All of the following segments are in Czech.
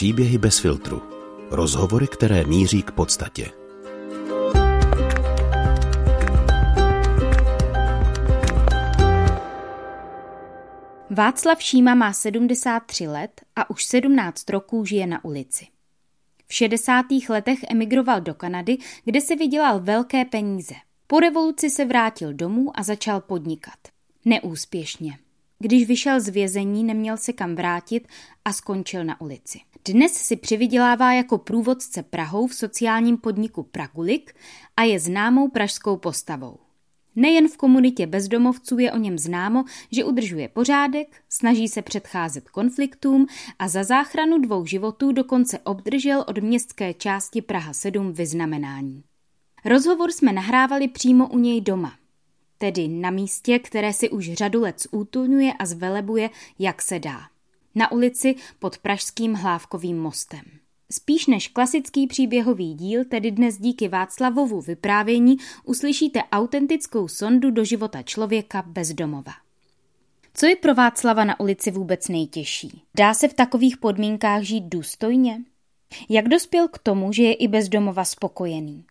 Příběhy bez filtru. Rozhovory, které míří k podstatě. Václav Šíma má 73 let a už 17 roků žije na ulici. V 60. letech emigroval do Kanady, kde si vydělal velké peníze. Po revoluci se vrátil domů a začal podnikat. Neúspěšně. Když vyšel z vězení, neměl se kam vrátit a skončil na ulici. Dnes si přivydělává jako průvodce Prahou v sociálním podniku Pragulik a je známou pražskou postavou. Nejen v komunitě bezdomovců je o něm známo, že udržuje pořádek, snaží se předcházet konfliktům a za záchranu dvou životů dokonce obdržel od městské části Praha 7 vyznamenání. Rozhovor jsme nahrávali přímo u něj doma, tedy na místě, které si už řadu let zútulňuje a zvelebuje, jak se dá. Na ulici pod Pražským hlávkovým mostem. Spíš než klasický příběhový díl, tedy dnes díky Václavovu vyprávění, uslyšíte autentickou sondu do života člověka bez domova. Co je pro Václava na ulici vůbec nejtěžší? Dá se v takových podmínkách žít důstojně? Jak dospěl k tomu, že je i bezdomova spokojený?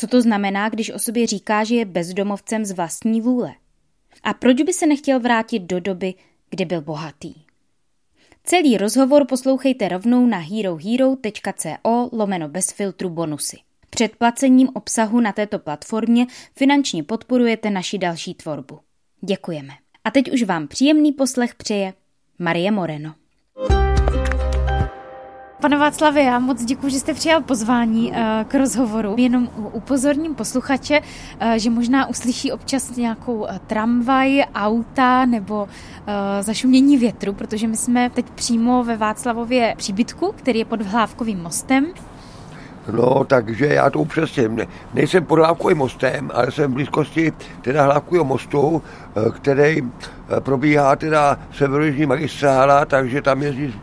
Co to znamená, když o sobě říká, že je bezdomovcem z vlastní vůle? A proč by se nechtěl vrátit do doby, kdy byl bohatý? Celý rozhovor poslouchejte rovnou na herohero.co lomeno bez filtru bonusy. Před placením obsahu na této platformě finančně podporujete naši další tvorbu. Děkujeme. A teď už vám příjemný poslech přeje Marie Moreno. Pane Václavě, já moc děkuji, že jste přijal pozvání eh, k rozhovoru. Jenom upozorním posluchače, eh, že možná uslyší občas nějakou eh, tramvaj, auta nebo zašumění větru, protože my jsme teď přímo ve Václavově příbytku, který je pod Hlávkovým mostem. No, takže já to upřesním. Ne, nejsem pod Hlávkovým mostem, ale jsem v blízkosti teda Hlávkového mostu, který probíhá teda severojižní magistrála, takže tam jezdí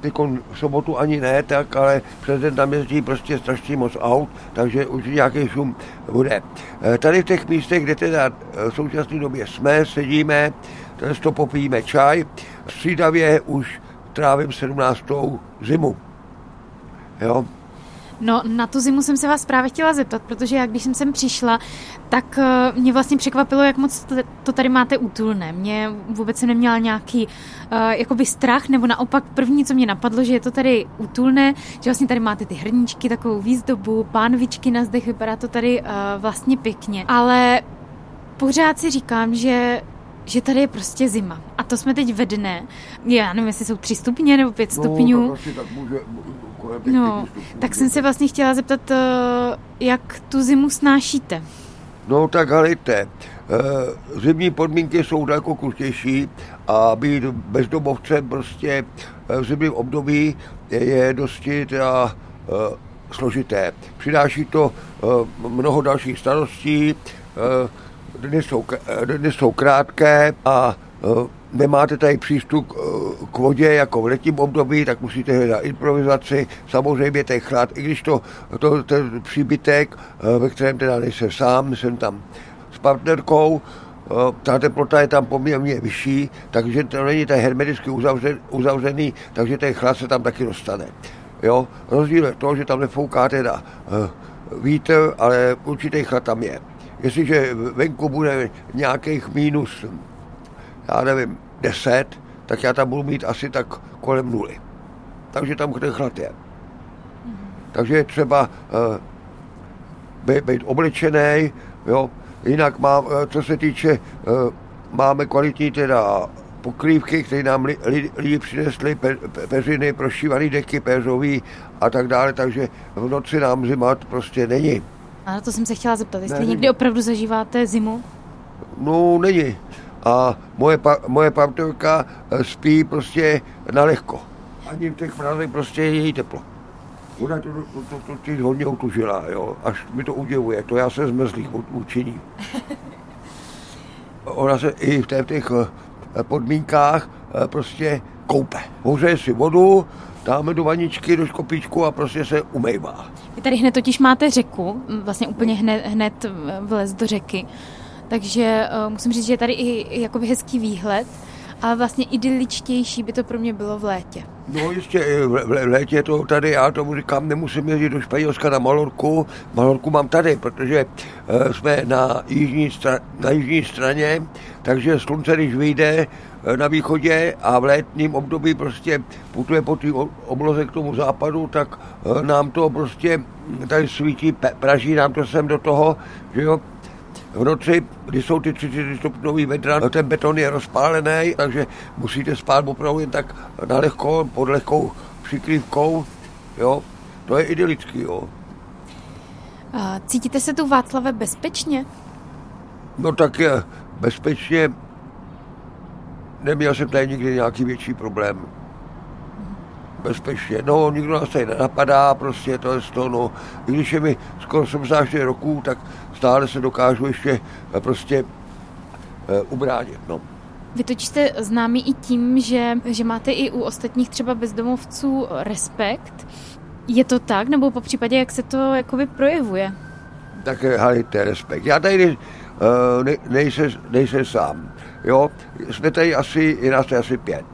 teď v sobotu ani ne, tak ale přes den tam jezdí prostě strašně moc aut, takže už nějaký šum bude. Eh, tady v těch místech, kde teda eh, v současné době jsme, sedíme, tady to popijíme čaj, střídavě už trávím 17. zimu. Jo, No, na tu zimu jsem se vás právě chtěla zeptat, protože jak když jsem sem přišla, tak eh, mě vlastně překvapilo, jak moc to tady máte útulné. Mě vůbec jsem neměla nějaký uh, jakoby strach, nebo naopak první, co mě napadlo, že je to tady útulné, že vlastně tady máte ty hrníčky, takovou výzdobu, pánvičky na zdech, vypadá to tady uh, vlastně pěkně. Ale pořád si říkám, že že tady je prostě zima. A to jsme teď ve dne. Já nevím, jestli jsou tři stupně nebo pět no, stupňů. Tak, tak může, No, tak jsem se vlastně chtěla zeptat, eh, jak tu zimu snášíte? No tak halejte, eh, zimní podmínky jsou daleko krutější a být bezdomovcem prostě eh, v zimním období je dosti teda složité. Přináší to mnoho dalších starostí, dny jsou, dny jsou krátké a nemáte tady přístup eh, k vodě jako v letním období, tak musíte hledat improvizaci, samozřejmě ten chlad, i když to, to ten příbytek, eh, ve kterém teda nejsem sám, jsem tam s partnerkou, ta teplota je tam poměrně vyšší, takže to není tak hermeticky uzavřený, uzavřený, takže ten chlad se tam taky dostane. Jo? Rozdíl je to, že tam nefouká teda vítr, ale určitý chlad tam je. Jestliže venku bude nějakých mínus já nevím, 10, tak já tam budu mít asi tak kolem nuly. Takže tam ten chlad je. Mm-hmm. Takže je třeba uh, být, být oblečený, jo. Jinak mám, uh, co se týče, uh, máme kvalitní teda pokrývky, které nám lidi, lidi přinesli, pe, pe, peřiny, prošívaný deky, péřový a tak dále, takže v noci nám zimat prostě není. A to jsem se chtěla zeptat, jestli ne, někdy opravdu zažíváte zimu? No, není a moje, moje partnerka eh, spí prostě na lehko. Ani v těch mrazech prostě je její teplo. Ona to, to, to, to, to hodně utužila, jo, až mi to udivuje, to já se zmrzlých učiním. Ona se i v těch eh, podmínkách eh, prostě koupe. Hoře si vodu, dáme do vaničky, do škopíčku a prostě se umývá. Vy tady hned totiž máte řeku, vlastně úplně hned, hned vlez do řeky. Takže uh, musím říct, že je tady i jakoby hezký výhled, ale vlastně idyličtější by to pro mě bylo v létě. No jistě, v, v létě to tady, já tomu říkám, nemusím jezdit do Španělska na Malorku. Malorku mám tady, protože uh, jsme na jižní, stra- na jižní straně, takže slunce, když vyjde uh, na východě a v létním období prostě putuje po té obloze k tomu západu, tak uh, nám to prostě tady svítí, praží nám to sem do toho, že jo, v noci, kdy jsou ty 30 stupňový vedra, ten beton je rozpálený, takže musíte spát opravdu jen tak na lehko, pod lehkou přikrývkou, jo. To je idylický, jo. A cítíte se tu Václave bezpečně? No tak je bezpečně. Neměl jsem tady nikdy nějaký větší problém bezpečně. No, nikdo nás tady nenapadá, prostě to je to, no. I když je mi skoro 74 roků, tak stále se dokážu ještě eh, prostě e, ubránit, no. Vy totiž jste známý i tím, že, že máte i u ostatních třeba bezdomovců respekt. Je to tak, nebo po případě, jak se to jakoby projevuje? Tak hejte, respekt. Já tady uh, ne, nejsem, nejsem sám. Jo? Jsme tady asi, je nás tady asi pět.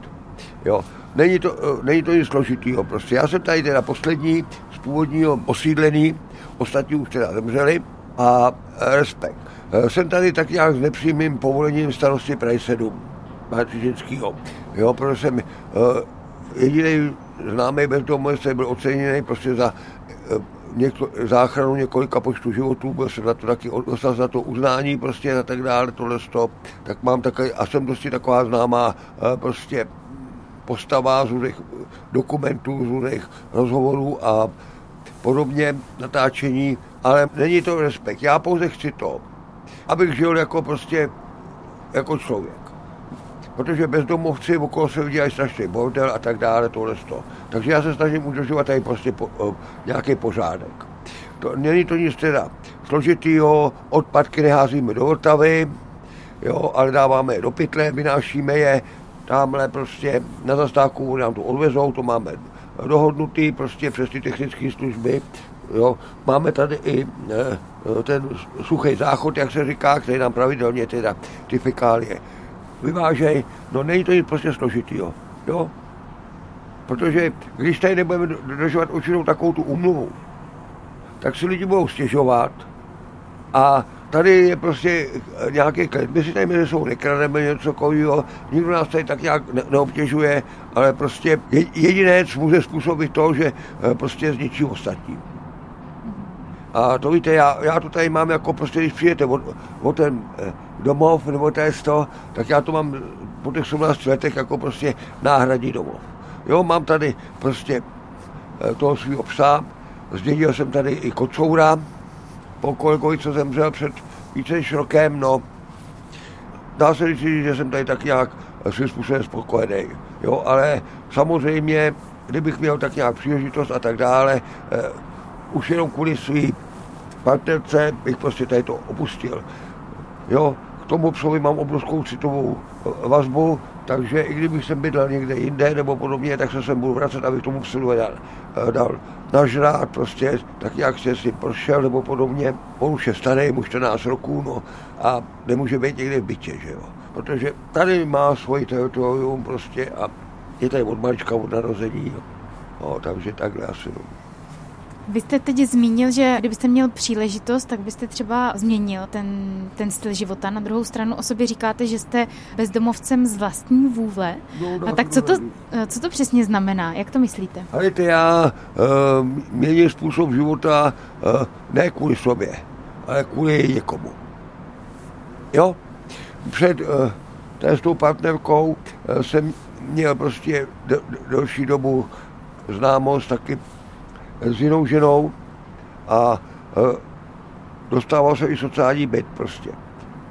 Jo? Není to, eh, není to nic složitýho prostě. Já jsem tady teda poslední z původního osídlený, ostatní už teda zemřeli a eh, respekt. Eh, jsem tady tak nějak s nepřímým povolením starosti Prahy 7 Martičinského. Jo, protože jsem jediný známý bezdomovec, byl oceněný prostě za něko, záchranu několika počtu životů, byl jsem na to taky dostal za to uznání prostě a tak dále, tohle stop. Tak mám takový, a jsem dosti taková známá prostě postava z různých dokumentů, z různých rozhovorů a podobně natáčení, ale není to respekt. Já pouze chci to, abych žil jako prostě jako člověk. Protože bezdomovci okolo se udělají strašný bordel a tak dále, tohle to. Takže já se snažím udržovat tady prostě po, o, nějaký pořádek. To, není to nic teda složitýho, odpadky neházíme do Vltavy, jo, ale dáváme je do pytle, vynášíme je, tamhle prostě na zastávku nám to odvezou, to máme dohodnutý prostě přes ty technické služby. Jo. Máme tady i e, ten suchý záchod, jak se říká, který nám pravidelně teda ty fekálie vyvážejí. No není to nic prostě složitýho. Jo. Protože když tady nebudeme dodržovat určitou takovou tu umluvu, tak si lidi budou stěžovat a tady je prostě nějaký klid. My si tady mezi jsou nekrademe něco takového, nikdo nás tady tak nějak ne- neobtěžuje, ale prostě jediné, co může způsobit to, že eh, prostě zničí ostatní. A to víte, já, já to tady mám jako prostě, když přijete o, o ten eh, domov nebo to je to, tak já to mám po těch 17 letech jako prostě náhradní domov. Jo, mám tady prostě eh, toho svého psa, zdědil jsem tady i kocoura, po kolegovi, co zemřel před více než rokem, no, dá se říct, že jsem tady tak nějak svým způsobem spokojený. Jo, ale samozřejmě, kdybych měl tak nějak příležitost a tak dále, eh, už jenom kvůli svý partnerce bych prostě tady to opustil. Jo, k tomu psovi mám obrovskou citovou eh, vazbu, takže i kdybych jsem bydlel někde jinde nebo podobně, tak se sem budu vracet, abych tomu psovi dal, eh, dal nažrát, prostě tak jak se si prošel nebo podobně. On už je starý, mu 14 roků, no, a nemůže být někde v bytě, že jo. Protože tady má svoji teritorium prostě a je tady od malička od narození, jo. No, takže takhle asi, no. Vy jste teď zmínil, že kdybyste měl příležitost, tak byste třeba změnil ten, ten styl života. Na druhou stranu o sobě říkáte, že jste bezdomovcem z vlastní vůle. No, A tak co to, co to přesně znamená? Jak to myslíte? Ale to já uh, měním způsob života uh, ne kvůli sobě, ale kvůli někomu. Jo? Před uh, s tou partnerkou uh, jsem měl prostě delší dobu známost taky s jinou ženou a e, dostával se i sociální byt prostě.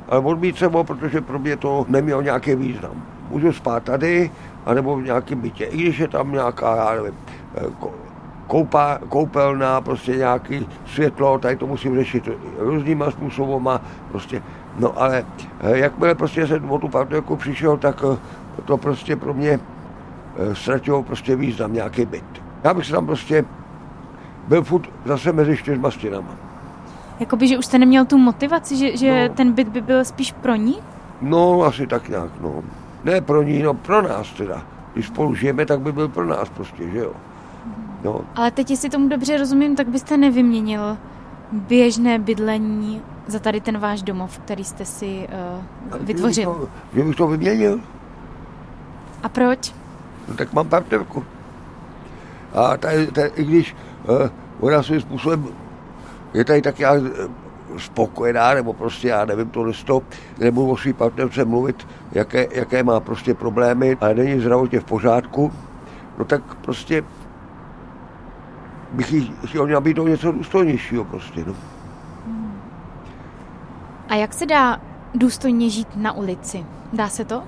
Ale odmít jsem ho, protože pro mě to nemělo nějaký význam. Můžu spát tady, anebo v nějakém bytě. I když je tam nějaká, já nevím, e, koupa, koupelna, prostě nějaký světlo, tady to musím řešit různýma způsobama, prostě. No ale e, jakmile prostě jsem o tu partnerku přišel, tak to prostě pro mě ztratilo prostě význam, nějaký byt. Já bych se tam prostě byl furt zase mezi čtyřma stěnama. Jakoby, že už jste neměl tu motivaci, že, že no. ten byt by byl spíš pro ní? No, asi tak nějak, no. Ne pro ní, no pro nás teda. když spolu žijeme, tak by byl pro nás prostě, že jo. No. Ale teď, jestli tomu dobře rozumím, tak byste nevyměnil běžné bydlení za tady ten váš domov, který jste si uh, vytvořil. To, že bych to vyměnil. A proč? No, tak mám partnerku. A tady, tady, i když uh, ona svým způsobem je tady tak já eh, spokojená, nebo prostě já nevím to listo, nebudu o svým partnerce mluvit, jaké, jaké má prostě problémy, ale není zdravotně v pořádku, no tak prostě bych jí chtěl nabídnout něco důstojnějšího prostě, no. A jak se dá důstojně žít na ulici? Dá se to?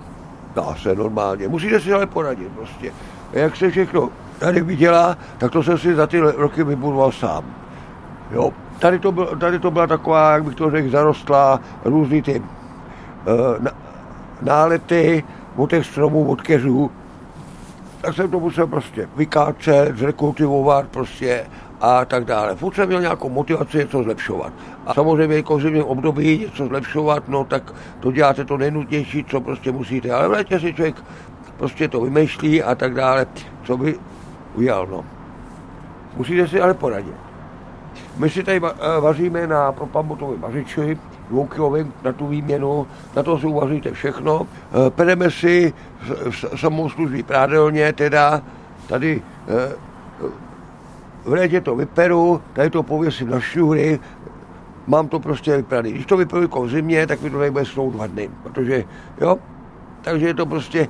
Dá se normálně. Musíte si ale poradit prostě. Jak se všechno tady viděla, tak to jsem si za ty roky vybudoval sám. Jo, tady to, byl, tady to byla taková, jak bych to řekl, zarostlá různý ty uh, nálety od těch stromů, od keřů. Tak jsem to musel prostě vykácet, zrekultivovat prostě a tak dále. Furt jsem měl nějakou motivaci něco zlepšovat. A samozřejmě jako v období něco zlepšovat, no tak to děláte to nejnutnější, co prostě musíte. Ale v létě si člověk prostě to vymýšlí a tak dále, co by udělal, no. Musíte si ale poradit. My si tady eh, vaříme na propambutovém vařiči, dvoukilovým na tu výměnu, na to si uvaříte všechno. Eh, pereme si v samoslužbí prádelně, teda tady eh, v létě to vyperu, tady to pověsím na šňůry, mám to prostě vypraný. Když to vyperu jako v zimě, tak mi to nebude snout dva dny, protože jo, takže je to prostě,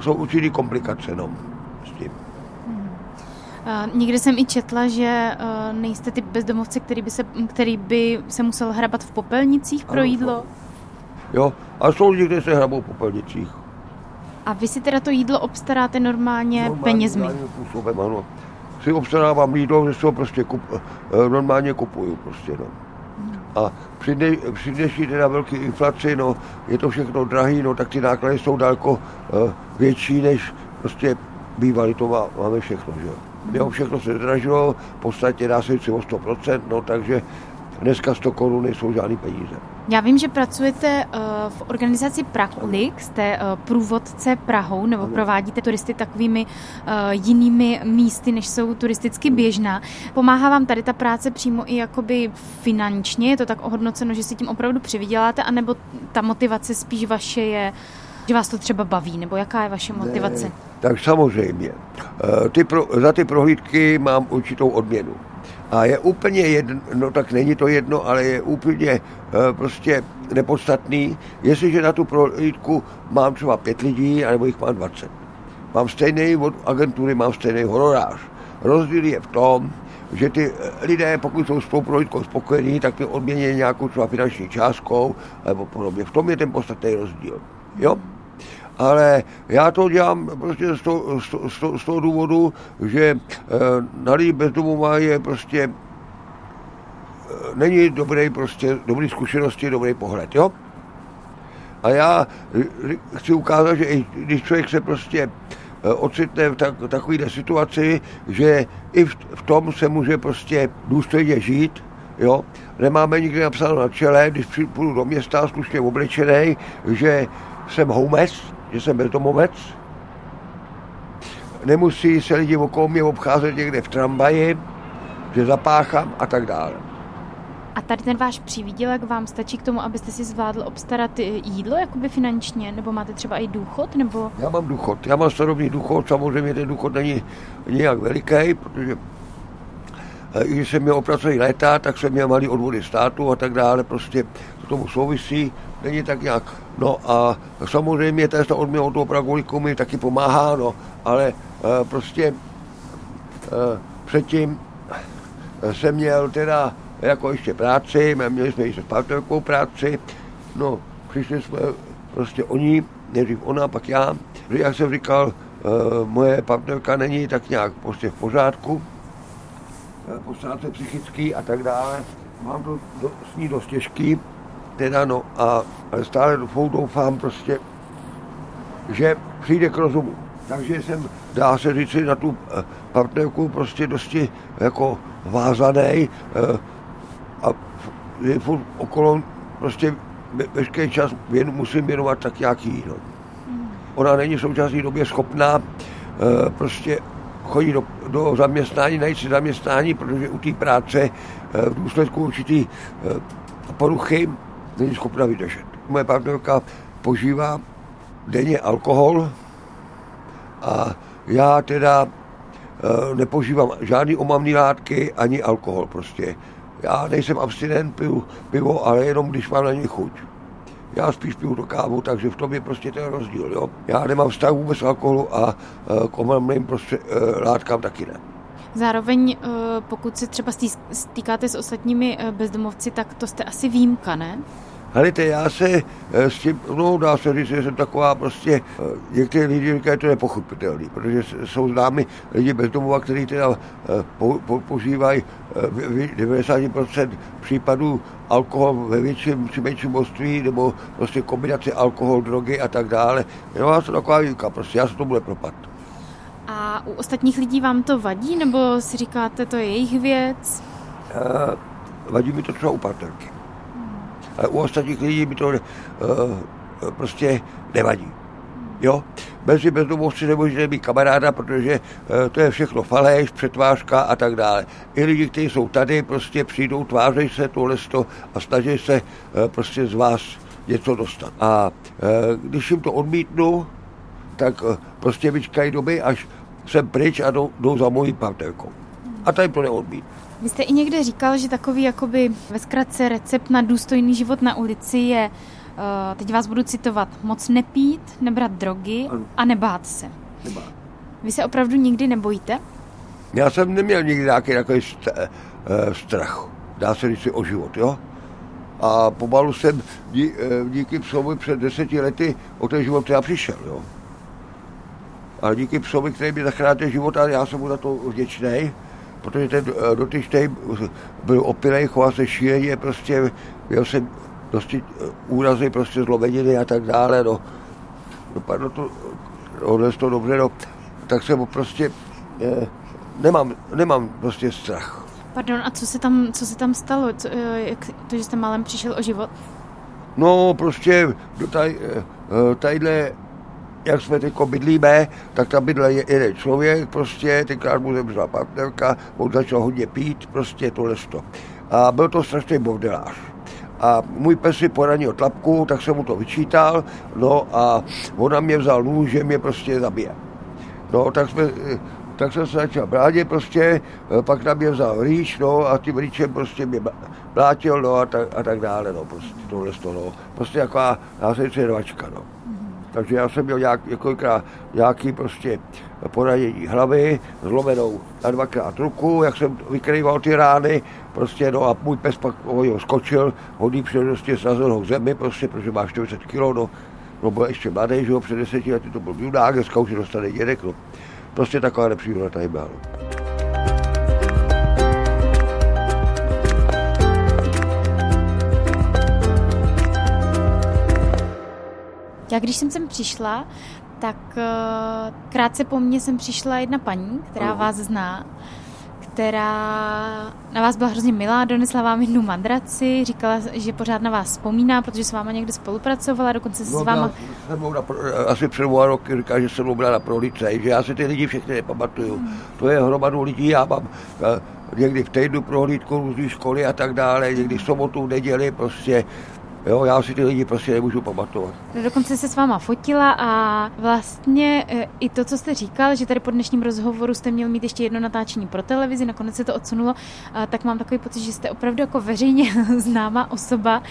jsou určitý komplikace, no, s tím. Někde jsem i četla, že uh, nejste ty bezdomovce, který by, se, který by se musel hrabat v popelnicích pro ano, jídlo. Jo, a jsou lidi, kteří se hrabou v popelnicích. A vy si teda to jídlo obstaráte normálně, normálně penězmi? Způsobem, ano. Si obstarávám jídlo, že si ho prostě kup, eh, normálně kupuju prostě, no. A při, dne, při dnešní teda velké inflaci, no, je to všechno drahý, no, tak ty náklady jsou daleko uh, větší, než prostě bývaly, to má, máme všechno, že jo. Jo, všechno se zdražilo, v podstatě dá se říct o 100%, no takže dneska 100 korun nejsou žádný peníze. Já vím, že pracujete uh, v organizaci Prahulik, jste uh, průvodce Prahou, nebo ano. provádíte turisty takovými uh, jinými místy, než jsou turisticky běžná. Pomáhá vám tady ta práce přímo i jakoby finančně? Je to tak ohodnoceno, že si tím opravdu přivyděláte, anebo ta motivace spíš vaše je, že vás to třeba baví, nebo jaká je vaše motivace? Ne, tak samozřejmě. Ty pro, za ty prohlídky mám určitou odměnu. A je úplně jedno, no tak není to jedno, ale je úplně e, prostě nepodstatný, jestliže na tu prohlídku mám třeba pět lidí, anebo jich mám 20. Mám stejný od agentury, mám stejný honorář. Rozdíl je v tom, že ty lidé, pokud jsou s tou prohlídkou spokojení, tak mě odmění nějakou třeba finanční částkou, nebo podobně. V tom je ten podstatný rozdíl. Jo? Ale já to dělám prostě z toho, z toho, z toho důvodu, že eh, na lidi bezdomová je prostě eh, není dobrý prostě, dobrý zkušenosti, dobrý pohled, jo? A já chci ukázat, že i když člověk se prostě eh, ocitne v tak, takové situaci, že i v, v tom se může prostě důstojně žít, jo. Nemáme nikdy napsáno na čele, když půjdu do města slušně oblečený, že jsem homeless, že jsem bezdomovec, nemusí se lidi okolo mě obcházet někde v tramvaji, že zapáchám a tak dále. A tady ten váš přívídělek vám stačí k tomu, abyste si zvládl obstarat jídlo jakoby finančně? Nebo máte třeba i důchod? Nebo... Já mám důchod. Já mám starobní důchod. Samozřejmě ten důchod není nějak veliký, protože eh, i když jsem měl opracovat léta, tak jsem měl malý odvody státu a tak dále. Prostě to tomu souvisí není tak nějak. No a samozřejmě ta odměna od toho praguliku mi taky pomáhá, no, ale e, prostě e, předtím jsem měl teda jako ještě práci, měli jsme ještě s partnerkou práci, no, přišli jsme prostě oni, nejdřív ona, pak já. Jak jsem říkal, e, moje partnerka není tak nějak prostě v pořádku, e, psychický a tak dále. Mám to do, s ní dost těžký, teda no a stále doufám prostě, že přijde k rozumu. Takže jsem, dá se říct, na tu eh, partnerku prostě dosti jako vázaný eh, a je furt okolo prostě veškerý čas věnu, musím věnovat tak nějaký no. ona není v současné době schopná eh, prostě chodit do, do zaměstnání, najít si zaměstnání, protože u té práce v důsledku určitý poruchy není schopna vydržet. Moje partnerka požívá denně alkohol a já teda nepožívám žádný omamný látky ani alkohol prostě. Já nejsem abstinent, piju pivo, ale jenom když mám na něj chuť. Já spíš piju do kávu, takže v tom je prostě ten rozdíl. Jo? Já nemám vztah vůbec alkoholu a e, k omamným prostě, e, látkám taky ne. Zároveň, e, pokud se třeba stýkáte s ostatními bezdomovci, tak to jste asi výjimka, ne? Helejte, já se s tím, no dá se říct, že jsem taková prostě, někteří lidi říkají, že to je pochopitelný, protože jsou známi lidi bezdomova, kteří teda po, po, požívají v 90% případů alkohol ve větším či menším množství, nebo prostě kombinace alkohol, drogy a tak dále. No já jsem taková výjimka, prostě já se to bude propat. A u ostatních lidí vám to vadí, nebo si říkáte, to je jejich věc? Uh, vadí mi to třeba u partnerky. Ale u ostatních lidí mi to uh, prostě nevadí. Jo? Mezi bezdomovci nemůžete být kamaráda, protože uh, to je všechno faleš, přetvářka a tak dále. I lidi, kteří jsou tady, prostě přijdou, tvářejí se tohle a snaží se prostě z vás něco dostat. A když jim to odmítnu, tak prostě vyčkají doby, až jsem pryč a jdou, jdou za mojí partnerkou. A tady to neodmítnu. Vy jste i někde říkal, že takový jakoby ve zkratce recept na důstojný život na ulici je Eh, teď vás budu citovat, moc nepít, nebrat drogy a nebát se. Nebát. Vy se opravdu nikdy nebojíte? Já jsem neměl nikdy nějaký takový eh, strach. Dá se říct si o život, jo? A pomalu jsem dí, eh, díky psovi před deseti lety o ten život já přišel, jo? A díky psovi, který mi zachránil život, a já jsem mu za to vděčný, protože ten dotyčný byl opilej, choval se šíleně, prostě měl jsem dosti eh, úrazy, prostě zlomeniny a tak dále, no. Dopadlo to, odnes to dobře, no. Tak jsem prostě, eh, nemám, nemám prostě strach. Pardon, a co se tam, co se tam stalo? Co, eh, jak, to, že jste málem přišel o život? No, prostě do tady, eh, tadyhle, jak jsme teď bydlíme, tak tam bydle jeden člověk, prostě, tenkrát mu zemřela partnerka, on začal hodně pít, prostě tohle to. A byl to strašný bordelář a můj pes si poranil tlapku, tak jsem mu to vyčítal, no a ona mě vzal nůž, že mě prostě zabije. No, tak jsme, tak jsem se začal bránit prostě, pak na mě vzal rýč, no a tím rýčem prostě mě blátil, no a tak, a tak dále, no, prostě tohle to, no. Prostě taková následčerovačka, no. Takže já jsem měl nějak, několikrát nějaký prostě poranění hlavy, zlomenou na dvakrát ruku, jak jsem vykrýval ty rány, prostě no a můj pes pak ho skočil, hodí přednosti sazenou zemi, prostě, protože má 40 kg, no, no byl ještě mladý, že jo, před deseti lety to byl judák, dneska už dostane dědek, no. Prostě taková nepříjemná tady byla. No. Já když jsem sem přišla, tak eh, krátce po mně jsem přišla jedna paní, která vás zná, která na vás byla hrozně milá, donesla vám jednu madraci, říkala, že pořád na vás vzpomíná, protože s váma někde spolupracovala, dokonce se no, s váma... Na, asi před dva roky říká, že jsem byla na prolice, že já si ty lidi všechny nepamatuju. Hmm. To je hromadu lidí, já mám eh, někdy v týdnu prohlídku různé školy a tak dále, někdy v sobotu, v neděli, prostě Jo, já si ty lidi prostě nemůžu pamatovat. Dokonce se s váma fotila a vlastně e, i to, co jste říkal, že tady po dnešním rozhovoru jste měl mít ještě jedno natáčení pro televizi, nakonec se to odsunulo, tak mám takový pocit, že jste opravdu jako veřejně známá osoba.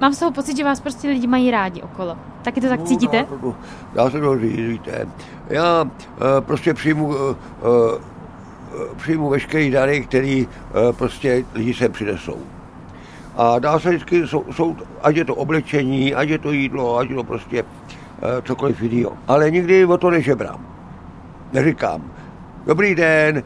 Mám z toho pocit, že vás prostě lidi mají rádi okolo. Taky to tak no, cítíte? No, já se to říct, víte. Já uh, prostě přijmu uh, přijmu veškerý dary, který prostě lidi sem přinesou. A dá se vždycky, jsou, jsou, ať je to oblečení, ať je to jídlo, ať je to prostě e, cokoliv jiného. Ale nikdy o to nežebrám. Neříkám, dobrý den, e,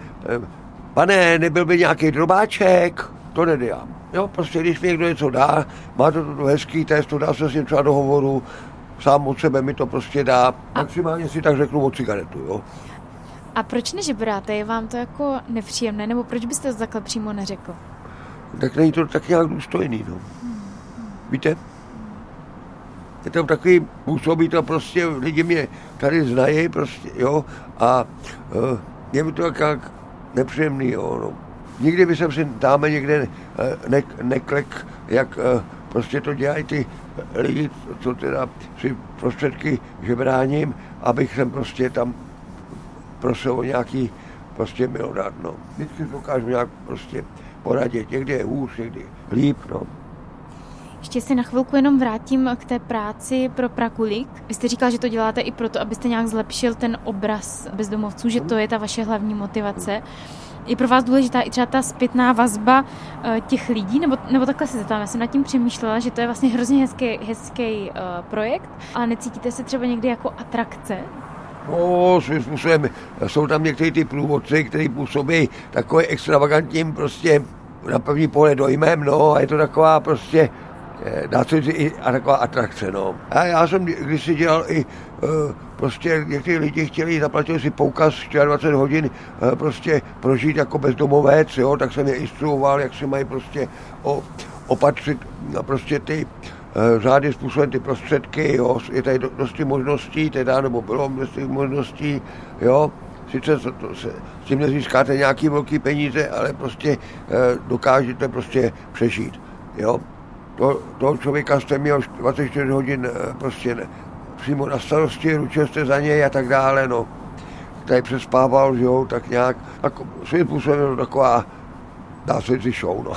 pane, nebyl by nějaký drobáček? To nedělám. Jo, prostě když mi někdo něco dá, má to, to hezký test, to dá se s ním třeba do hovoru, sám od sebe mi to prostě dá. Maximálně si tak řeknu o cigaretu, jo. A proč nežebráte? Je vám to jako nepříjemné? Nebo proč byste to takhle přímo neřekl? Tak není to tak nějak důstojný. No. Víte? je to takový, působí to prostě, lidi mě tady znají prostě, jo, a uh, je mi to jak nepříjemný, jo, no. Nikdy by jsem si dáme někde uh, ne, neklek, jak uh, prostě to dělají ty lidi, co teda si prostředky žebráním, abych jsem prostě tam prosil o nějaký prostě milodát, no. Vždycky dokážu nějak prostě poradit, někdy je hůř, někdy líp, no. Ještě se na chvilku jenom vrátím k té práci pro Prakulík. Vy jste říkal, že to děláte i proto, abyste nějak zlepšil ten obraz bezdomovců, že to je ta vaše hlavní motivace. Je pro vás důležitá i třeba ta zpětná vazba eh, těch lidí, nebo, nebo takhle se zeptám, já jsem nad tím přemýšlela, že to je vlastně hrozně hezký, hezký uh, projekt, ale necítíte se třeba někdy jako atrakce? No, svým způsobem jsou tam některé ty průvodci, kteří působí takový extravagantním prostě na první pohled dojmem, no, a je to taková prostě Eh, dá se říct i a taková atrakce. No. A já jsem když si dělal i uh, prostě někteří lidi chtěli, zaplatili si poukaz 24 hodin uh, prostě prožít jako bezdomovec, jo, tak jsem je instruoval, jak si mají prostě opatřit no, prostě ty řádným způsobem ty prostředky, jo, je tady dosti možností, teda, nebo bylo dosti možností, jo, sice to, to se, s tím nezískáte nějaký velký peníze, ale prostě uh, dokážete prostě přežít, jo to, toho člověka jste měl 24 hodin eh, prostě přímo na starosti, ručil jste za něj a tak dále, no. Tady přespával, že jo, tak nějak, tak svým způsobem taková, dá se říct, show, no.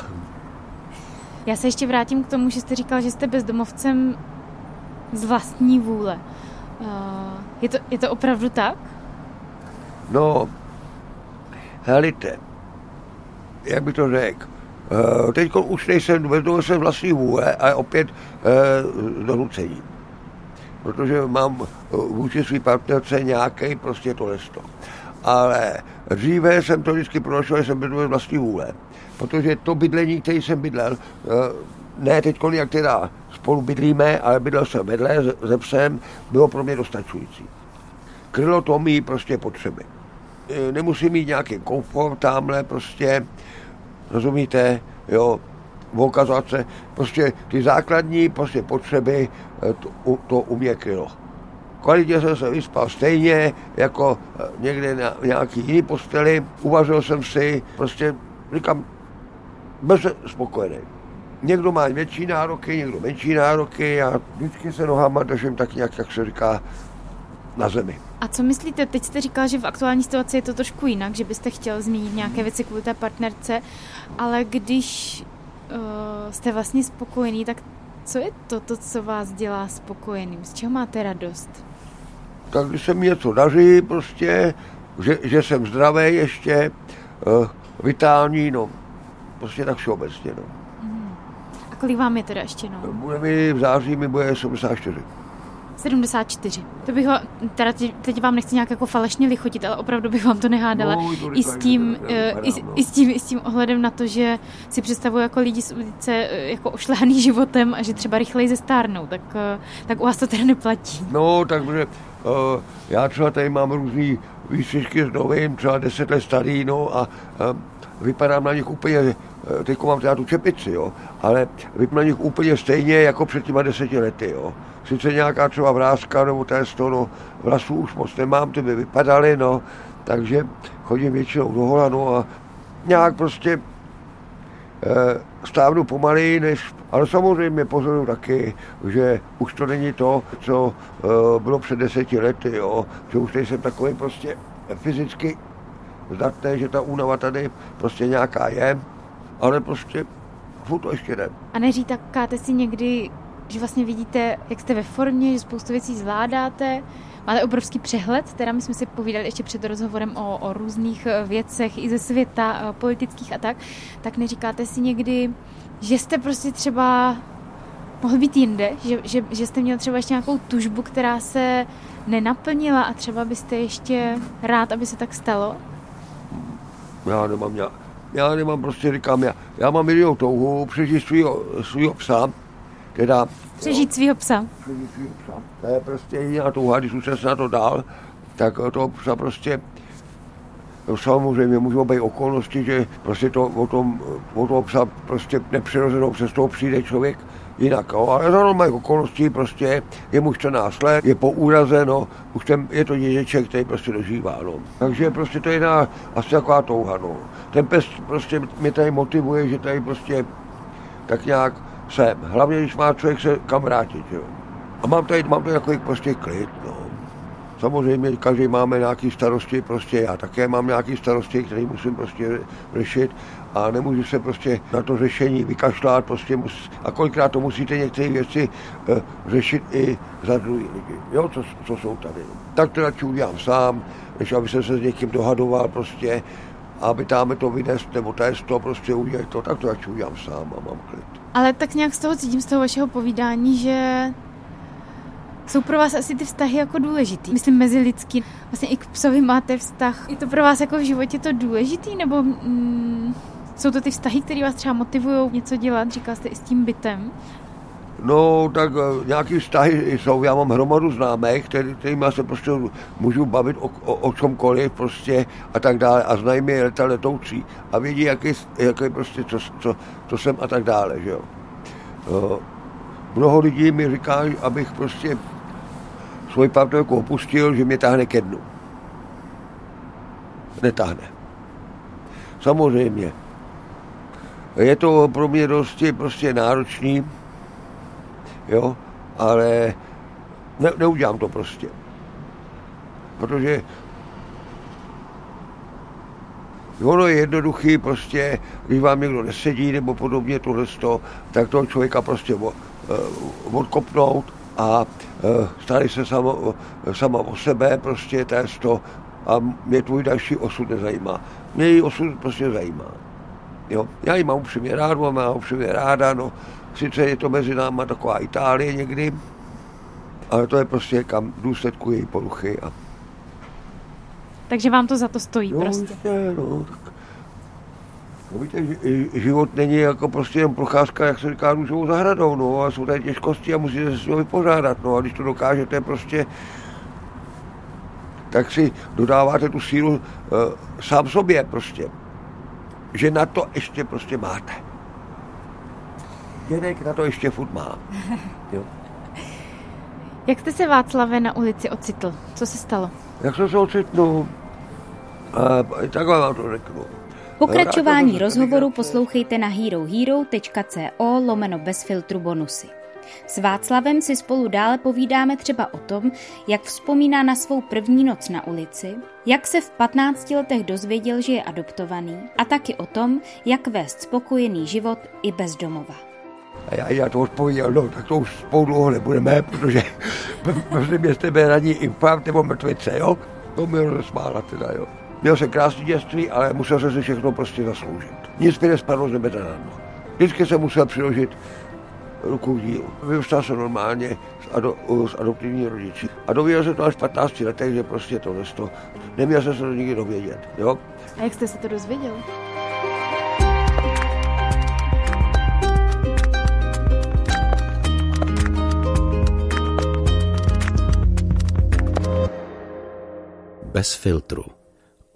Já se ještě vrátím k tomu, že jste říkal, že jste bezdomovcem z vlastní vůle. Uh, je, to, je to opravdu tak? No, helite, jak by to řekl, Eh, teď už nejsem, vezmu se vlastní vůle a opět eh, donucení. Protože mám eh, vůči svý partnerce nějaký prostě to lesto. Ale dříve jsem to vždycky prošel, že jsem bydlel vlastní vůle. Protože to bydlení, který jsem bydlel, ne teď, jak teda spolu bydlíme, ale bydlel jsem vedle ze psem, bylo pro mě dostačující. Krylo to mý prostě potřeby. Nemusím mít nějaký komfort tamhle prostě, rozumíte, jo, ukazovat se, prostě ty základní prostě potřeby eh, to, to u mě krylo. Kvalitě jsem se vyspal stejně, jako eh, někde na nějaký jiný posteli, uvařil jsem si, prostě říkám, bez spokojený. Někdo má větší nároky, někdo menší nároky a vždycky se nohama držím tak nějak, jak se říká, na zemi. A co myslíte, teď jste říkal, že v aktuální situaci je to trošku jinak, že byste chtěl zmínit nějaké věci kvůli té partnerce, ale když uh, jste vlastně spokojený, tak co je to, to, co vás dělá spokojeným? Z čeho máte radost? Tak když se mi něco daří, prostě, že, že jsem zdravý ještě, uh, vitální, no, prostě tak všeobecně, no. Hmm. A kolik vám je teda ještě, no? Bude mi v září mi bude 74. 74. To bych ho, teda teď vám nechci nějak jako falešně lichotit, ale opravdu bych vám to nehádala. No, to I, s tím, uh, i, i, s tím, i s tím ohledem na to, že si představuji jako lidi z ulice eh, jako ošlehaný životem a že třeba rychleji zestárnou, tak, uh, tak u vás to teda neplatí. No, takže uh, já třeba tady mám různý výstřižky s novým, třeba 10 let starý, no a uh, vypadám na nich úplně, teď mám teda tu čepici, jo, ale vypadám na nich úplně stejně jako před těma deseti lety, jo. Sice nějaká třeba vrázka nebo to, no, vlasů už moc nemám, ty by vypadaly, no, takže chodím většinou do hola, no a nějak prostě e, stávnu pomaleji, než, ale samozřejmě pozoruju taky, že už to není to, co e, bylo před deseti lety, jo, že už nejsem takový prostě fyzicky zdatný, že ta únava tady prostě nějaká je, ale prostě furt to ještě ne. A neříkáte si někdy, že vlastně vidíte, jak jste ve formě, že spoustu věcí zvládáte, máte obrovský přehled, teda my jsme si povídali ještě před rozhovorem o, o různých eh, věcech i ze světa, eh, politických a tak, tak neříkáte si někdy, že jste prostě třeba mohl být jinde, že, že, že jste měl třeba ještě nějakou tužbu, která se nenaplnila a třeba byste ještě rád, aby se tak stalo? Já nemám, já, já nemám prostě, říkám, já, já mám jedinou touhu přežít svýho, svýho psa, teda... Přežít svého psa. Přežít svého psa. To je prostě jediná touha, když už se na to dál, tak to psa prostě No, samozřejmě můžou být okolnosti, že prostě to o tom, o tom psa prostě nepřirozenou toho přijde člověk jinak. No. Ale za mají okolností prostě je mu 14 let, je po úraze, no, už ten, je to dědeček, který prostě dožívá. No. Takže prostě to je na, asi taková touha. No. Ten pes prostě mě tady motivuje, že tady prostě tak nějak jsem. Hlavně, když má člověk se kam vrátit. Jo. A mám tady, mám tady takový prostě klid. No. Samozřejmě každý máme nějaké starosti, prostě já také mám nějaké starosti, které musím prostě řešit a nemůžu se prostě na to řešení vykašlat, prostě mus, a kolikrát to musíte některé věci e, řešit i za druhý lidi, jo, co, co jsou tady. Tak to radši udělám sám, než aby se s někým dohadoval prostě, aby tam to vynést nebo test to prostě udělat to, tak to radši udělám sám a mám klid. Ale tak nějak z toho cítím, z toho vašeho povídání, že jsou pro vás asi ty vztahy jako důležitý? Myslím mezi lidský. Vlastně i k psovi máte vztah. Je to pro vás jako v životě to důležitý? Nebo mm, jsou to ty vztahy, které vás třeba motivují něco dělat? Říkal jste i s tím bytem. No, tak uh, nějaký vztahy jsou. Já mám hromadu známých, který, kterými se prostě můžu bavit o, o, o čomkoliv prostě a tak dále. A znají mě leta letoucí a vědí, jaký, jaký prostě, co, co, co jsem a tak dále, že jo. Uh, mnoho lidí mi říká, abych prostě svoji partnerku opustil, že mě táhne ke dnu. Netáhne. Samozřejmě. Je to pro mě dosti prostě náročný, jo, ale ne, neudělám to prostě. Protože ono je jednoduchý prostě, když vám někdo nesedí nebo podobně tohle, tak toho člověka prostě eh, odkopnout a eh, starej se sama, sama o sebe, prostě to je to a mě tvůj další osud nezajímá. Mě její osud prostě zajímá. Jo? Já ji mám upřímně rád, mám já upřímně ráda, no. Sice je to mezi náma taková Itálie někdy, ale to je prostě kam důsledku její poruchy. A... Takže vám to za to stojí jo, prostě. Jistě, no, tak... No, víte, život není jako prostě jen procházka, jak se říká, růžovou zahradou, no, a jsou tady těžkosti a musíte se s tím vypořádat, no, a když to dokážete prostě, tak si dodáváte tu sílu uh, sám sobě prostě že na to ještě prostě máte. Dědek na to ještě furt má. Jo. Jak jste se Václave na ulici ocitl? Co se stalo? Jak jsem se ocitnul? Uh, takhle vám to řeknu. Pokračování rozhovoru poslouchejte na herohero.co lomeno bez filtru bonusy. S Václavem si spolu dále povídáme třeba o tom, jak vzpomíná na svou první noc na ulici, jak se v 15 letech dozvěděl, že je adoptovaný a taky o tom, jak vést spokojený život i bez domova. A já, já to odpověděl, no tak to už spolu dlouho nebudeme, protože myslím, že jste raní infarkt nebo mrtvice, jo? To mi rozsmála teda, jo. Měl jsem krásný dětství, ale musel jsem si všechno prostě zasloužit. Nic mi nespadlo z nebe na Vždycky jsem musel přiložit ruku v dílu. Vyrůstal jsem normálně s, ado, s adoptivní rodiči. A dověděl jsem to až v 15 letech, že prostě tohle to, neměl jsem se to nikdy dovědět. Jo? A jak jste se to dozvěděl? Bez filtru.